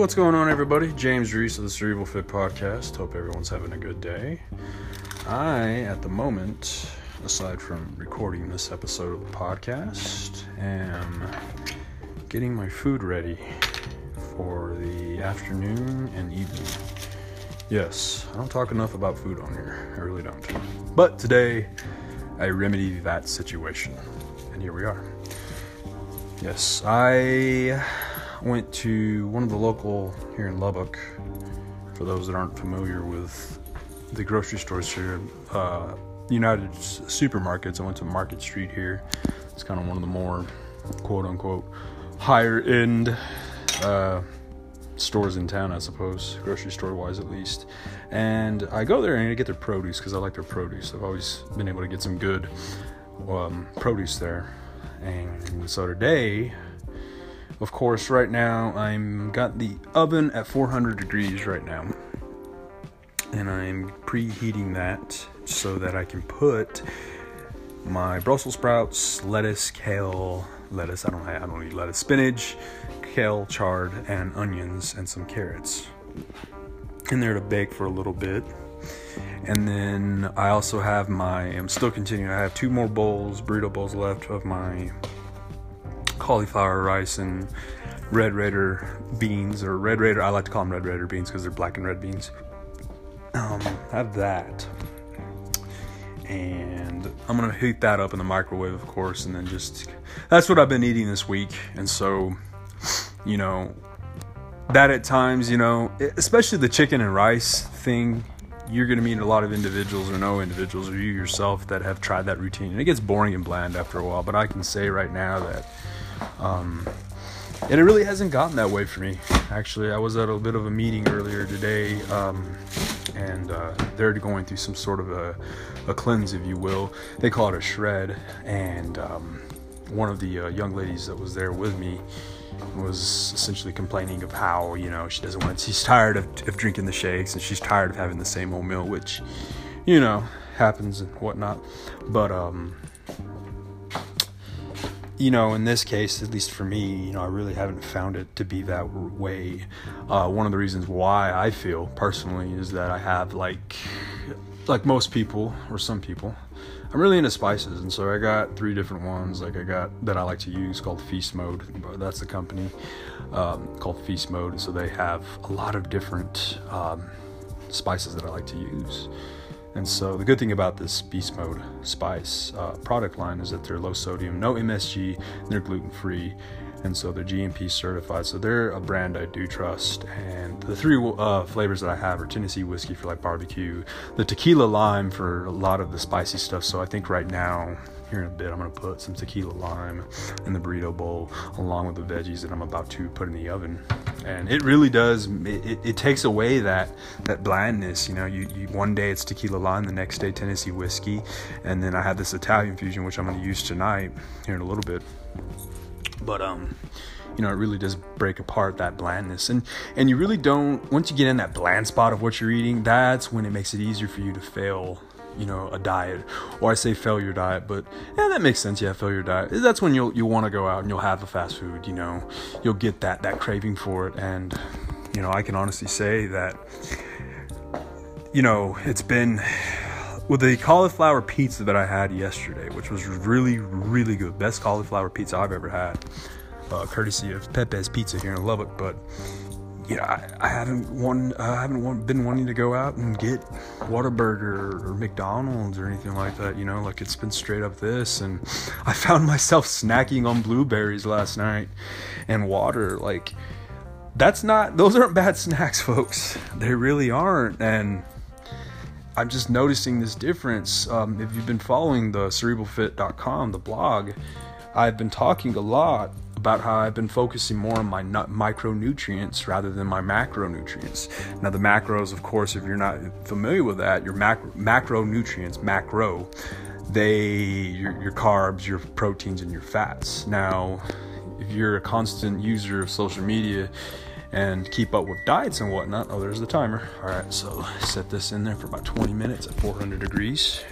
What's going on, everybody? James Reese of the Cerebral Fit Podcast. Hope everyone's having a good day. I, at the moment, aside from recording this episode of the podcast, am getting my food ready for the afternoon and evening. Yes, I don't talk enough about food on here. I really don't. But today, I remedy that situation. And here we are. Yes, I went to one of the local here in Lubbock. For those that aren't familiar with the grocery stores here, uh, United Supermarkets. I went to Market Street here. It's kind of one of the more quote unquote higher end uh, stores in town, I suppose, grocery store wise at least. And I go there and I get their produce because I like their produce. I've always been able to get some good um, produce there. And so today of course, right now I'm got the oven at 400 degrees right now. And I'm preheating that so that I can put my Brussels sprouts, lettuce, kale, lettuce, I don't I don't need lettuce, spinach, kale, chard, and onions and some carrots in there to bake for a little bit. And then I also have my I'm still continuing. I have two more bowls, burrito bowls left of my cauliflower rice and red raider beans or red raider. I like to call them red raider beans because they're black and red beans. Um, have that, and I'm gonna heat that up in the microwave, of course, and then just that's what I've been eating this week. And so, you know, that at times, you know, especially the chicken and rice thing, you're going to meet a lot of individuals or no individuals or you yourself that have tried that routine and it gets boring and bland after a while but i can say right now that um, and it really hasn't gotten that way for me. Actually, I was at a bit of a meeting earlier today, um, and uh, they're going through some sort of a, a, cleanse, if you will. They call it a shred. And um, one of the uh, young ladies that was there with me was essentially complaining of how you know she doesn't want. She's tired of, of drinking the shakes, and she's tired of having the same old meal, which you know happens and whatnot. But um, you know, in this case, at least for me, you know, I really haven't found it to be that way. Uh, one of the reasons why I feel personally is that I have like, like most people or some people, I'm really into spices, and so I got three different ones. Like I got that I like to use called Feast Mode. That's the company um, called Feast Mode. So they have a lot of different um, spices that I like to use. And so the good thing about this Beast Mode Spice uh, product line is that they're low sodium, no MSG, they're gluten free, and so they're GMP certified. So they're a brand I do trust. And the three uh, flavors that I have are Tennessee whiskey for like barbecue, the tequila lime for a lot of the spicy stuff. So I think right now here in a bit, I'm gonna put some tequila lime in the burrito bowl along with the veggies that I'm about to put in the oven. And it really does. It, it, it takes away that that blandness. You know, you, you, one day it's tequila lime, the next day Tennessee whiskey, and then I have this Italian fusion which I'm gonna use tonight here in a little bit. But um, you know, it really does break apart that blandness. And and you really don't once you get in that bland spot of what you're eating, that's when it makes it easier for you to fail you know a diet. Or i say failure diet but yeah that makes sense. Yeah failure diet. That's when you'll you'll want to go out and you'll have a fast food you know. You'll get that that craving for it. And you know i can honestly say that you know it's been with the cauliflower pizza that i had yesterday which was really really good best cauliflower pizza i've ever had uh, courtesy of pepe's pizza here in lubbock but you know, I, I haven't one, uh, I haven't been wanting to go out and get Whataburger or McDonald's or anything like that. You know, like it's been straight up this, and I found myself snacking on blueberries last night and water. Like, that's not; those aren't bad snacks, folks. They really aren't, and. I'm just noticing this difference. Um, if you've been following the cerebralfit.com, the blog, I've been talking a lot about how I've been focusing more on my micronutrients rather than my macronutrients. Now, the macros, of course, if you're not familiar with that, your macro, macronutrients, macro, they your, your carbs, your proteins, and your fats. Now, if you're a constant user of social media and keep up with diets and whatnot, oh, there's the timer. All right, so set this in there for about 20 minutes at 400 degrees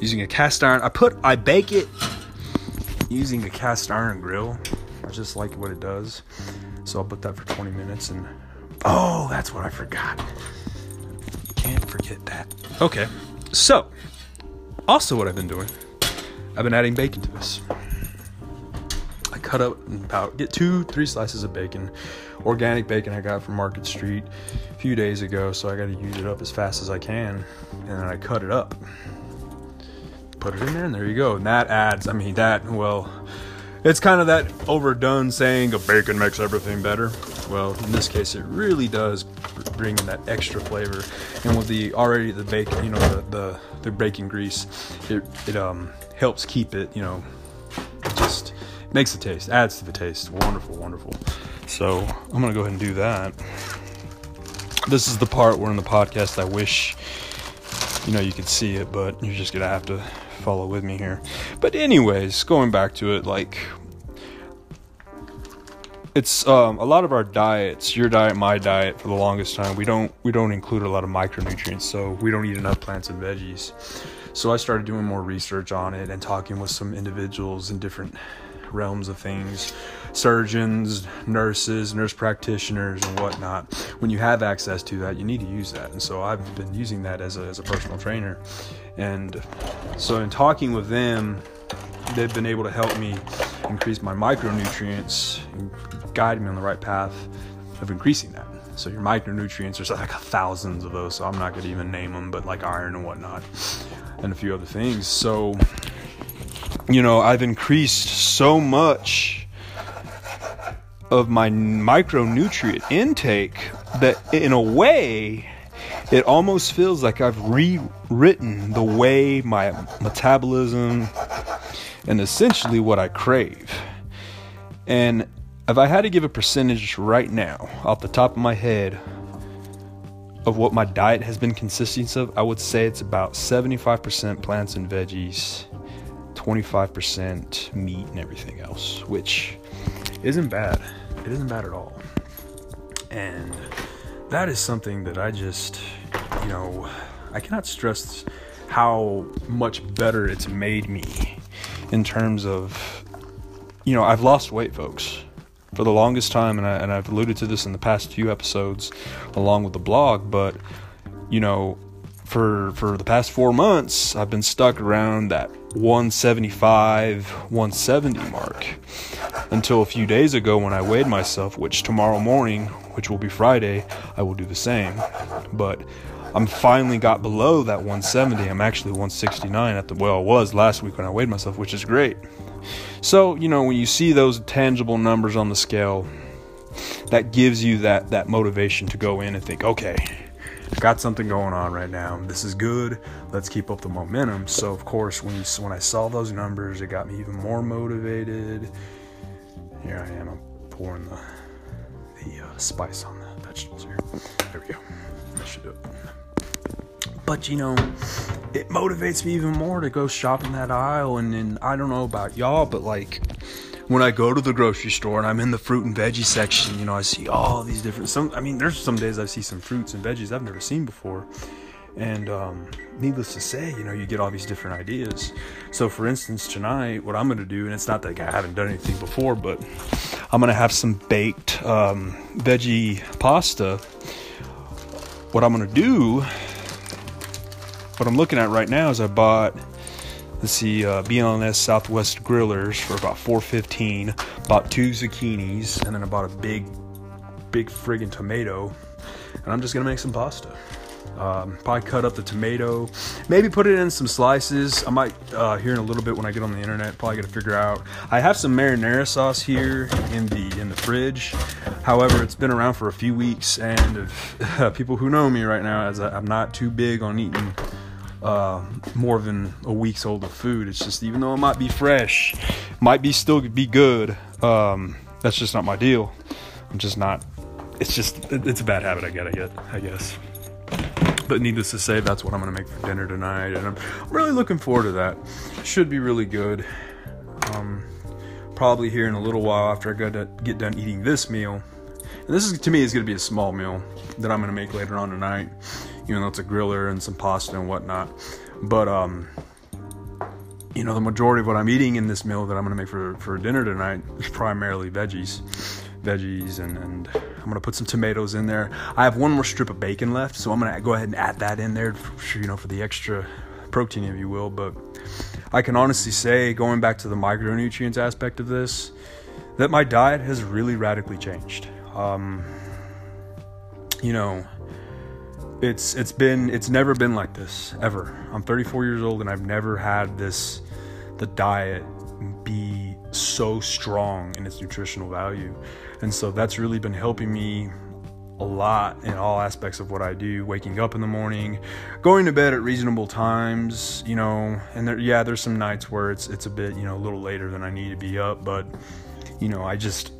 using a cast iron. I put I bake it using a cast iron grill. I just like what it does. So I'll put that for 20 minutes and Oh, that's what I forgot. Can't forget that. Okay, so also what I've been doing, I've been adding bacon to this. I cut up about get two, three slices of bacon, organic bacon I got from Market Street a few days ago, so I got to use it up as fast as I can, and then I cut it up, put it in there, and there you go. And that adds, I mean, that well, it's kind of that overdone saying a bacon makes everything better. Well, in this case, it really does bring in that extra flavor, and with the already the bacon, you know, the the, the bacon grease, it it um helps keep it, you know, just makes the taste, adds to the taste. Wonderful, wonderful. So I'm gonna go ahead and do that. This is the part where in the podcast I wish you know you could see it, but you're just gonna have to follow with me here. But anyways, going back to it, like it's um, a lot of our diets, your diet, my diet, for the longest time, we don't we don't include a lot of micronutrients, so we don't eat enough plants and veggies. So I started doing more research on it and talking with some individuals in different realms of things surgeons, nurses, nurse practitioners, and whatnot. When you have access to that, you need to use that. And so I've been using that as a, as a personal trainer. And so, in talking with them, they've been able to help me increase my micronutrients and guide me on the right path of increasing that. So your micronutrients, there's like thousands of those, so I'm not gonna even name them, but like iron and whatnot, and a few other things. So you know, I've increased so much of my micronutrient intake that in a way it almost feels like I've rewritten the way my metabolism and essentially what I crave. And if I had to give a percentage right now, off the top of my head, of what my diet has been consisting of, I would say it's about 75% plants and veggies, 25% meat and everything else, which isn't bad. It isn't bad at all. And that is something that I just, you know, I cannot stress how much better it's made me in terms of, you know, I've lost weight, folks. For the longest time, and, I, and I've alluded to this in the past few episodes along with the blog, but, you know, for for the past four months, I've been stuck around that 175, 170 mark until a few days ago when I weighed myself, which tomorrow morning, which will be Friday, I will do the same. But I'm finally got below that 170. I'm actually 169 at the well, I was last week when I weighed myself, which is great. So, you know, when you see those tangible numbers on the scale, that gives you that that motivation to go in and think, okay, got something going on right now. This is good. Let's keep up the momentum. So of course, when you, when I saw those numbers, it got me even more motivated. Here I am. I'm pouring the the uh, spice on the vegetables here. There we go. That should do it. But you know, it motivates me even more to go shop in that aisle. And, and I don't know about y'all, but like when I go to the grocery store and I'm in the fruit and veggie section, you know, I see all these different. Some, I mean, there's some days I see some fruits and veggies I've never seen before, and um, needless to say, you know, you get all these different ideas. So, for instance, tonight, what I'm going to do, and it's not that I haven't done anything before, but I'm going to have some baked um, veggie pasta. What I'm going to do, what I'm looking at right now is I bought let's see uh, BLNS Southwest Grillers for about 415 bought two zucchinis and then I bought a big big friggin' tomato and I'm just gonna make some pasta. Um, probably cut up the tomato maybe put it in some slices. I might uh, in a little bit when I get on the internet probably gotta figure out. I have some marinara sauce here in the in the fridge. However it's been around for a few weeks and if, uh, people who know me right now as I, I'm not too big on eating uh, more than a week's old of food. It's just even though it might be fresh, might be still be good. Um, that's just not my deal. I'm just not. It's just it's a bad habit I get. I get. I guess. But needless to say, that's what I'm gonna make for dinner tonight, and I'm really looking forward to that. Should be really good. Um, probably here in a little while after I get done eating this meal. And this is to me is gonna be a small meal that I'm gonna make later on tonight even though it's a griller and some pasta and whatnot. But um, you know, the majority of what I'm eating in this meal that I'm gonna make for for dinner tonight is primarily veggies. veggies and, and I'm gonna put some tomatoes in there. I have one more strip of bacon left, so I'm gonna go ahead and add that in there, for, you know, for the extra protein, if you will. But I can honestly say, going back to the micronutrients aspect of this, that my diet has really radically changed. Um, you know, it's it's been it's never been like this ever. I'm 34 years old and I've never had this the diet be so strong in its nutritional value. And so that's really been helping me a lot in all aspects of what I do. Waking up in the morning, going to bed at reasonable times, you know, and there, yeah, there's some nights where it's it's a bit, you know, a little later than I need to be up, but you know, I just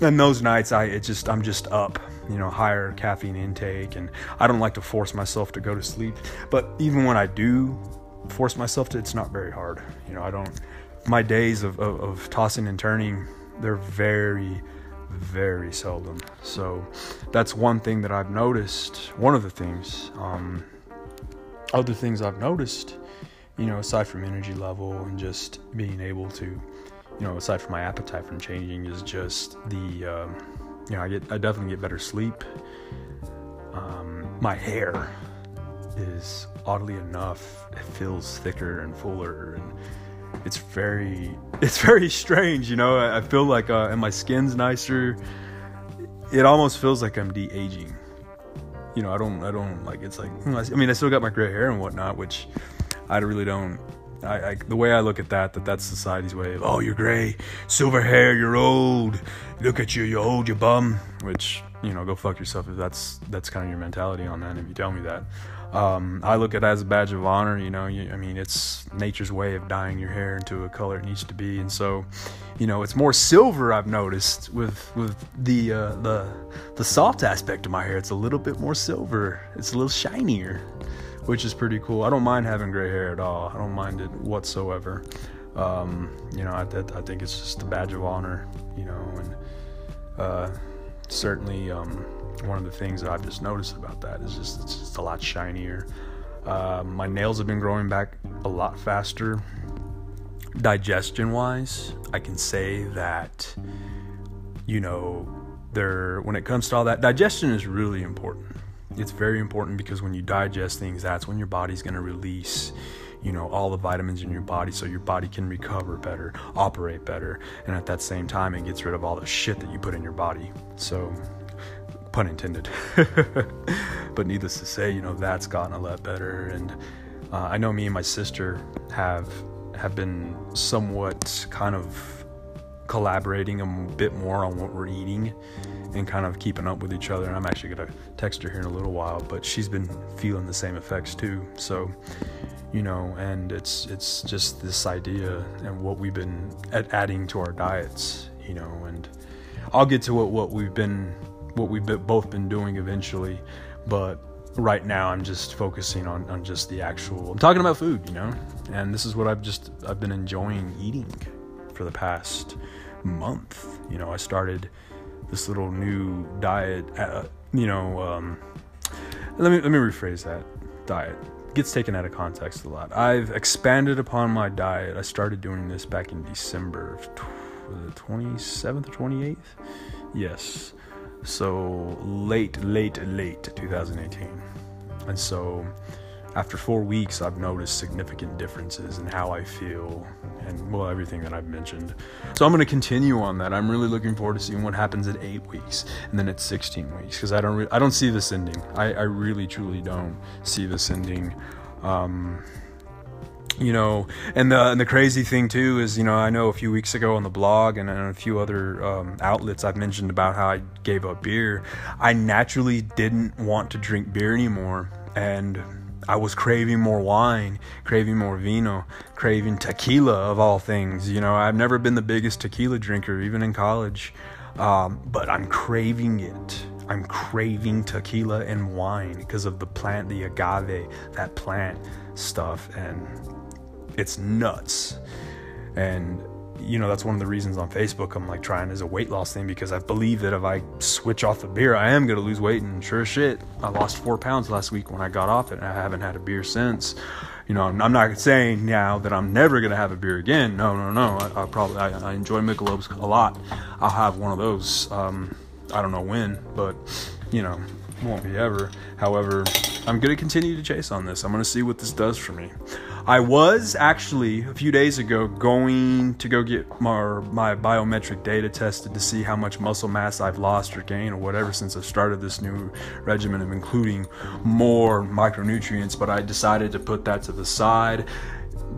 and those nights I it just I'm just up, you know, higher caffeine intake and I don't like to force myself to go to sleep. But even when I do force myself to it's not very hard. You know, I don't my days of, of, of tossing and turning, they're very very seldom. So that's one thing that I've noticed. One of the things. Um, other things I've noticed, you know, aside from energy level and just being able to, you know, aside from my appetite from changing, is just the, um, you know, I get, I definitely get better sleep. Um, my hair is oddly enough, it feels thicker and fuller and it's very it's very strange you know? I, I feel like uh, and my skin's nicer. It almost feels like i'm de-aging. You know i don't i don't like it's like hmm, i mean i still got my gray hair and whatnot which i really don't I, I, the way I look at that, that that's society's way of, oh, you're gray, silver hair, you're old. Look at you, you're old, you bum. Which, you know, go fuck yourself if that's that's kind of your mentality on that. If you tell me that, um, I look at it as a badge of honor. You know, you, I mean, it's nature's way of dyeing your hair into a color it needs to be, and so, you know, it's more silver. I've noticed with with the uh, the the soft aspect of my hair. It's a little bit more silver. It's a little shinier, which is pretty cool. I don't mind having gray hair at all. I don't mind it whatsoever. Um, you know, I, I, think it's just a badge of honor. You know, and uh, certainly. Um, one of the things that I've just noticed about that is just it's just a lot shinier. Uh, my nails have been growing back a lot faster. Digestion wise, I can say that you know there when it comes to all that digestion is really important. It's very important because when you digest things, that's when your body's going to release you know all the vitamins in your body so your body can recover better operate better. And at that same time it gets rid of all the shit that you put in your body. So pun intended. but needless to say, you know that's gotten a lot better, and uh, I know me and my sister have have been somewhat kind of collaborating a bit more on what we're eating and kind of keeping up with each other. And I'm actually gonna text her here in a little while, but she's been feeling the same effects too. So, you know, and it's it's just this idea and what we've been adding to our diets, you know, and I'll get to what what we've been what we've both been doing eventually. But right now, I'm just focusing on, on just the actual. I'm talking about food, you know, and this is what I've just I've been enjoying eating for the past month. You know, I started this little new diet. Uh, you know, um, let me let me rephrase that diet gets taken out of context a lot. I've expanded upon my diet. I started doing this back in December of the 27th or 28th. Yes so late, late, late 2018. And so after four weeks, I've noticed significant differences in how I feel and, well, everything that I've mentioned. So I'm going to continue on that. I'm really looking forward to seeing what happens at eight weeks and then at 16 weeks because I don't, re- I don't see this ending. I, I really, truly don't see this ending. Um, you know and the and the crazy thing too is you know I know a few weeks ago on the blog and on a few other um, outlets I've mentioned about how I gave up beer I naturally didn't want to drink beer anymore and I was craving more wine craving more vino craving tequila of all things you know. I've never been the biggest tequila drinker even in college. Um, but I'm craving it. I'm craving tequila and wine because of the plant the agave that plant stuff and it's nuts. And you know that's one of the reasons on Facebook I'm like trying as a weight loss thing because I believe that if I switch off the beer, I am gonna lose weight. And sure as shit, I lost four pounds last week when I got off it, and I haven't had a beer since. You know, I'm not saying now that I'm never gonna have a beer again. No, no, no. I, I probably I, I, enjoy Michelob's a lot. I'll have one of those. Um, I don't know when, but you know, won't be ever. However, I'm gonna continue to chase on this. I'm gonna see what this does for me. I was actually a few days ago going to go get my, my biometric data tested to see how much muscle mass I've lost or gained or whatever since I've started this new regimen of including more micronutrients, but I decided to put that to the side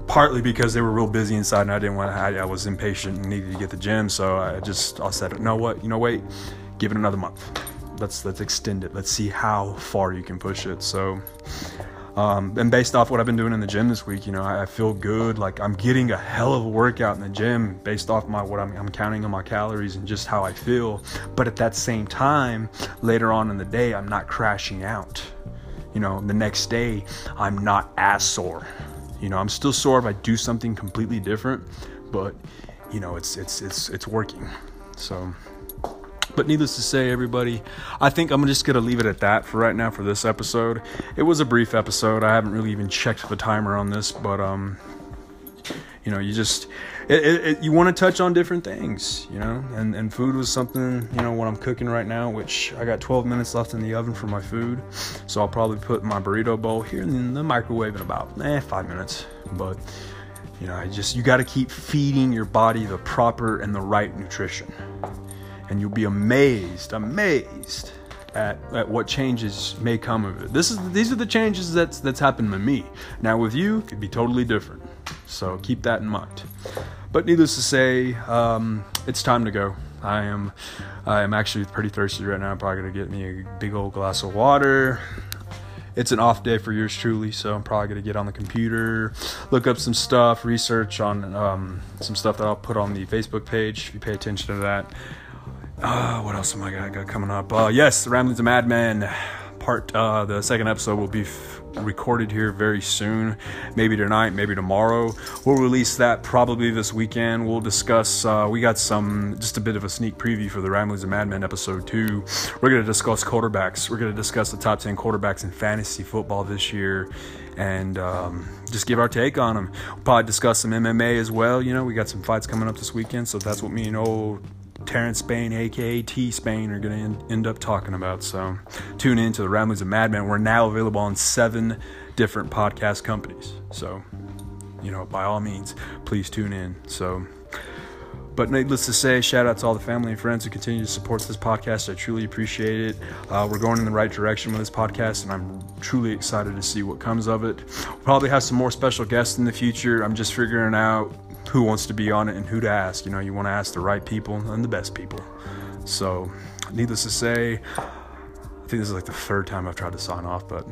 partly because they were real busy inside and I didn't want to I, I was impatient and needed to get the gym so I just I said know what you know wait give it another month. Let's let's extend it. Let's see how far you can push it. So um, and based off what I've been doing in the gym this week, you know, I, I, feel good. Like I'm getting a hell of a workout in the gym based off my what I'm, I'm counting on my calories and just how I feel. But at that same time, later on in the day, I'm not crashing out. You know, the next day, I'm not as sore. You know, I'm still sore if I do something completely different, but you know, it's it's it's it's working. So but needless to say, everybody, I think I'm just going to leave it at that for right now for this episode. It was a brief episode. I haven't really even checked the timer on this, but, um, you know, you just, it, it, it, you want to touch on different things, you know, and, and food was something, you know, what I'm cooking right now, which I got 12 minutes left in the oven for my food. So I'll probably put my burrito bowl here in the microwave in about, eh, five minutes. But, you know, I just, you got to keep feeding your body the proper and the right nutrition and you'll be amazed, amazed at, at what changes may come of it. This is these are the changes that's that's happened to me. Now with you, it could be totally different. So keep that in mind. But needless to say, um, it's time to go. I am I am actually pretty thirsty right now. I'm probably gonna get me a big old glass of water. It's an off day for yours truly, so I'm probably gonna get on the computer, look up some stuff, research on um, some stuff that I'll put on the Facebook page. If you pay attention to that, uh, what else am I got, got coming up? Uh, yes, Ramblings of Madman part. Uh, the second episode will be f- recorded here very soon. Maybe tonight, maybe tomorrow. We'll release that probably this weekend. We'll discuss. Uh, we got some just a bit of a sneak preview for the Ramblings of Madman episode two. We're going to discuss quarterbacks. We're going to discuss the top ten quarterbacks in fantasy football this year and um, just give our take on them. We'll probably discuss some MMA as well. You know, we got some fights coming up this weekend, so that's what me and old Terrence Spain, aka T Spain, are going to end up talking about. So tune in to the Ramblings of Madman. We're now available on seven different podcast companies. So, you know, by all means, please tune in. So, but needless to say, shout out to all the family and friends who continue to support this podcast. I truly appreciate it. Uh, we're going in the right direction with this podcast, and I'm truly excited to see what comes of it. We'll probably have some more special guests in the future. I'm just figuring out who wants to be on it and who to ask. You know, you want to ask the right people and the best people. So, needless to say, I think this is like the third time I've tried to sign off, but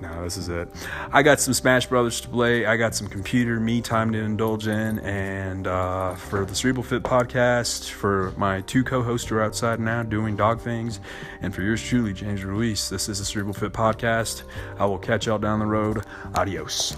no, this is it. I got some Smash Brothers to play. I got some computer me time to indulge in, and uh, for the Cerebral Fit podcast, for my two co-hosts who are outside now doing dog things, and for yours truly, James Ruiz. This is the Cerebral Fit podcast. I will catch y'all down the road. Adios.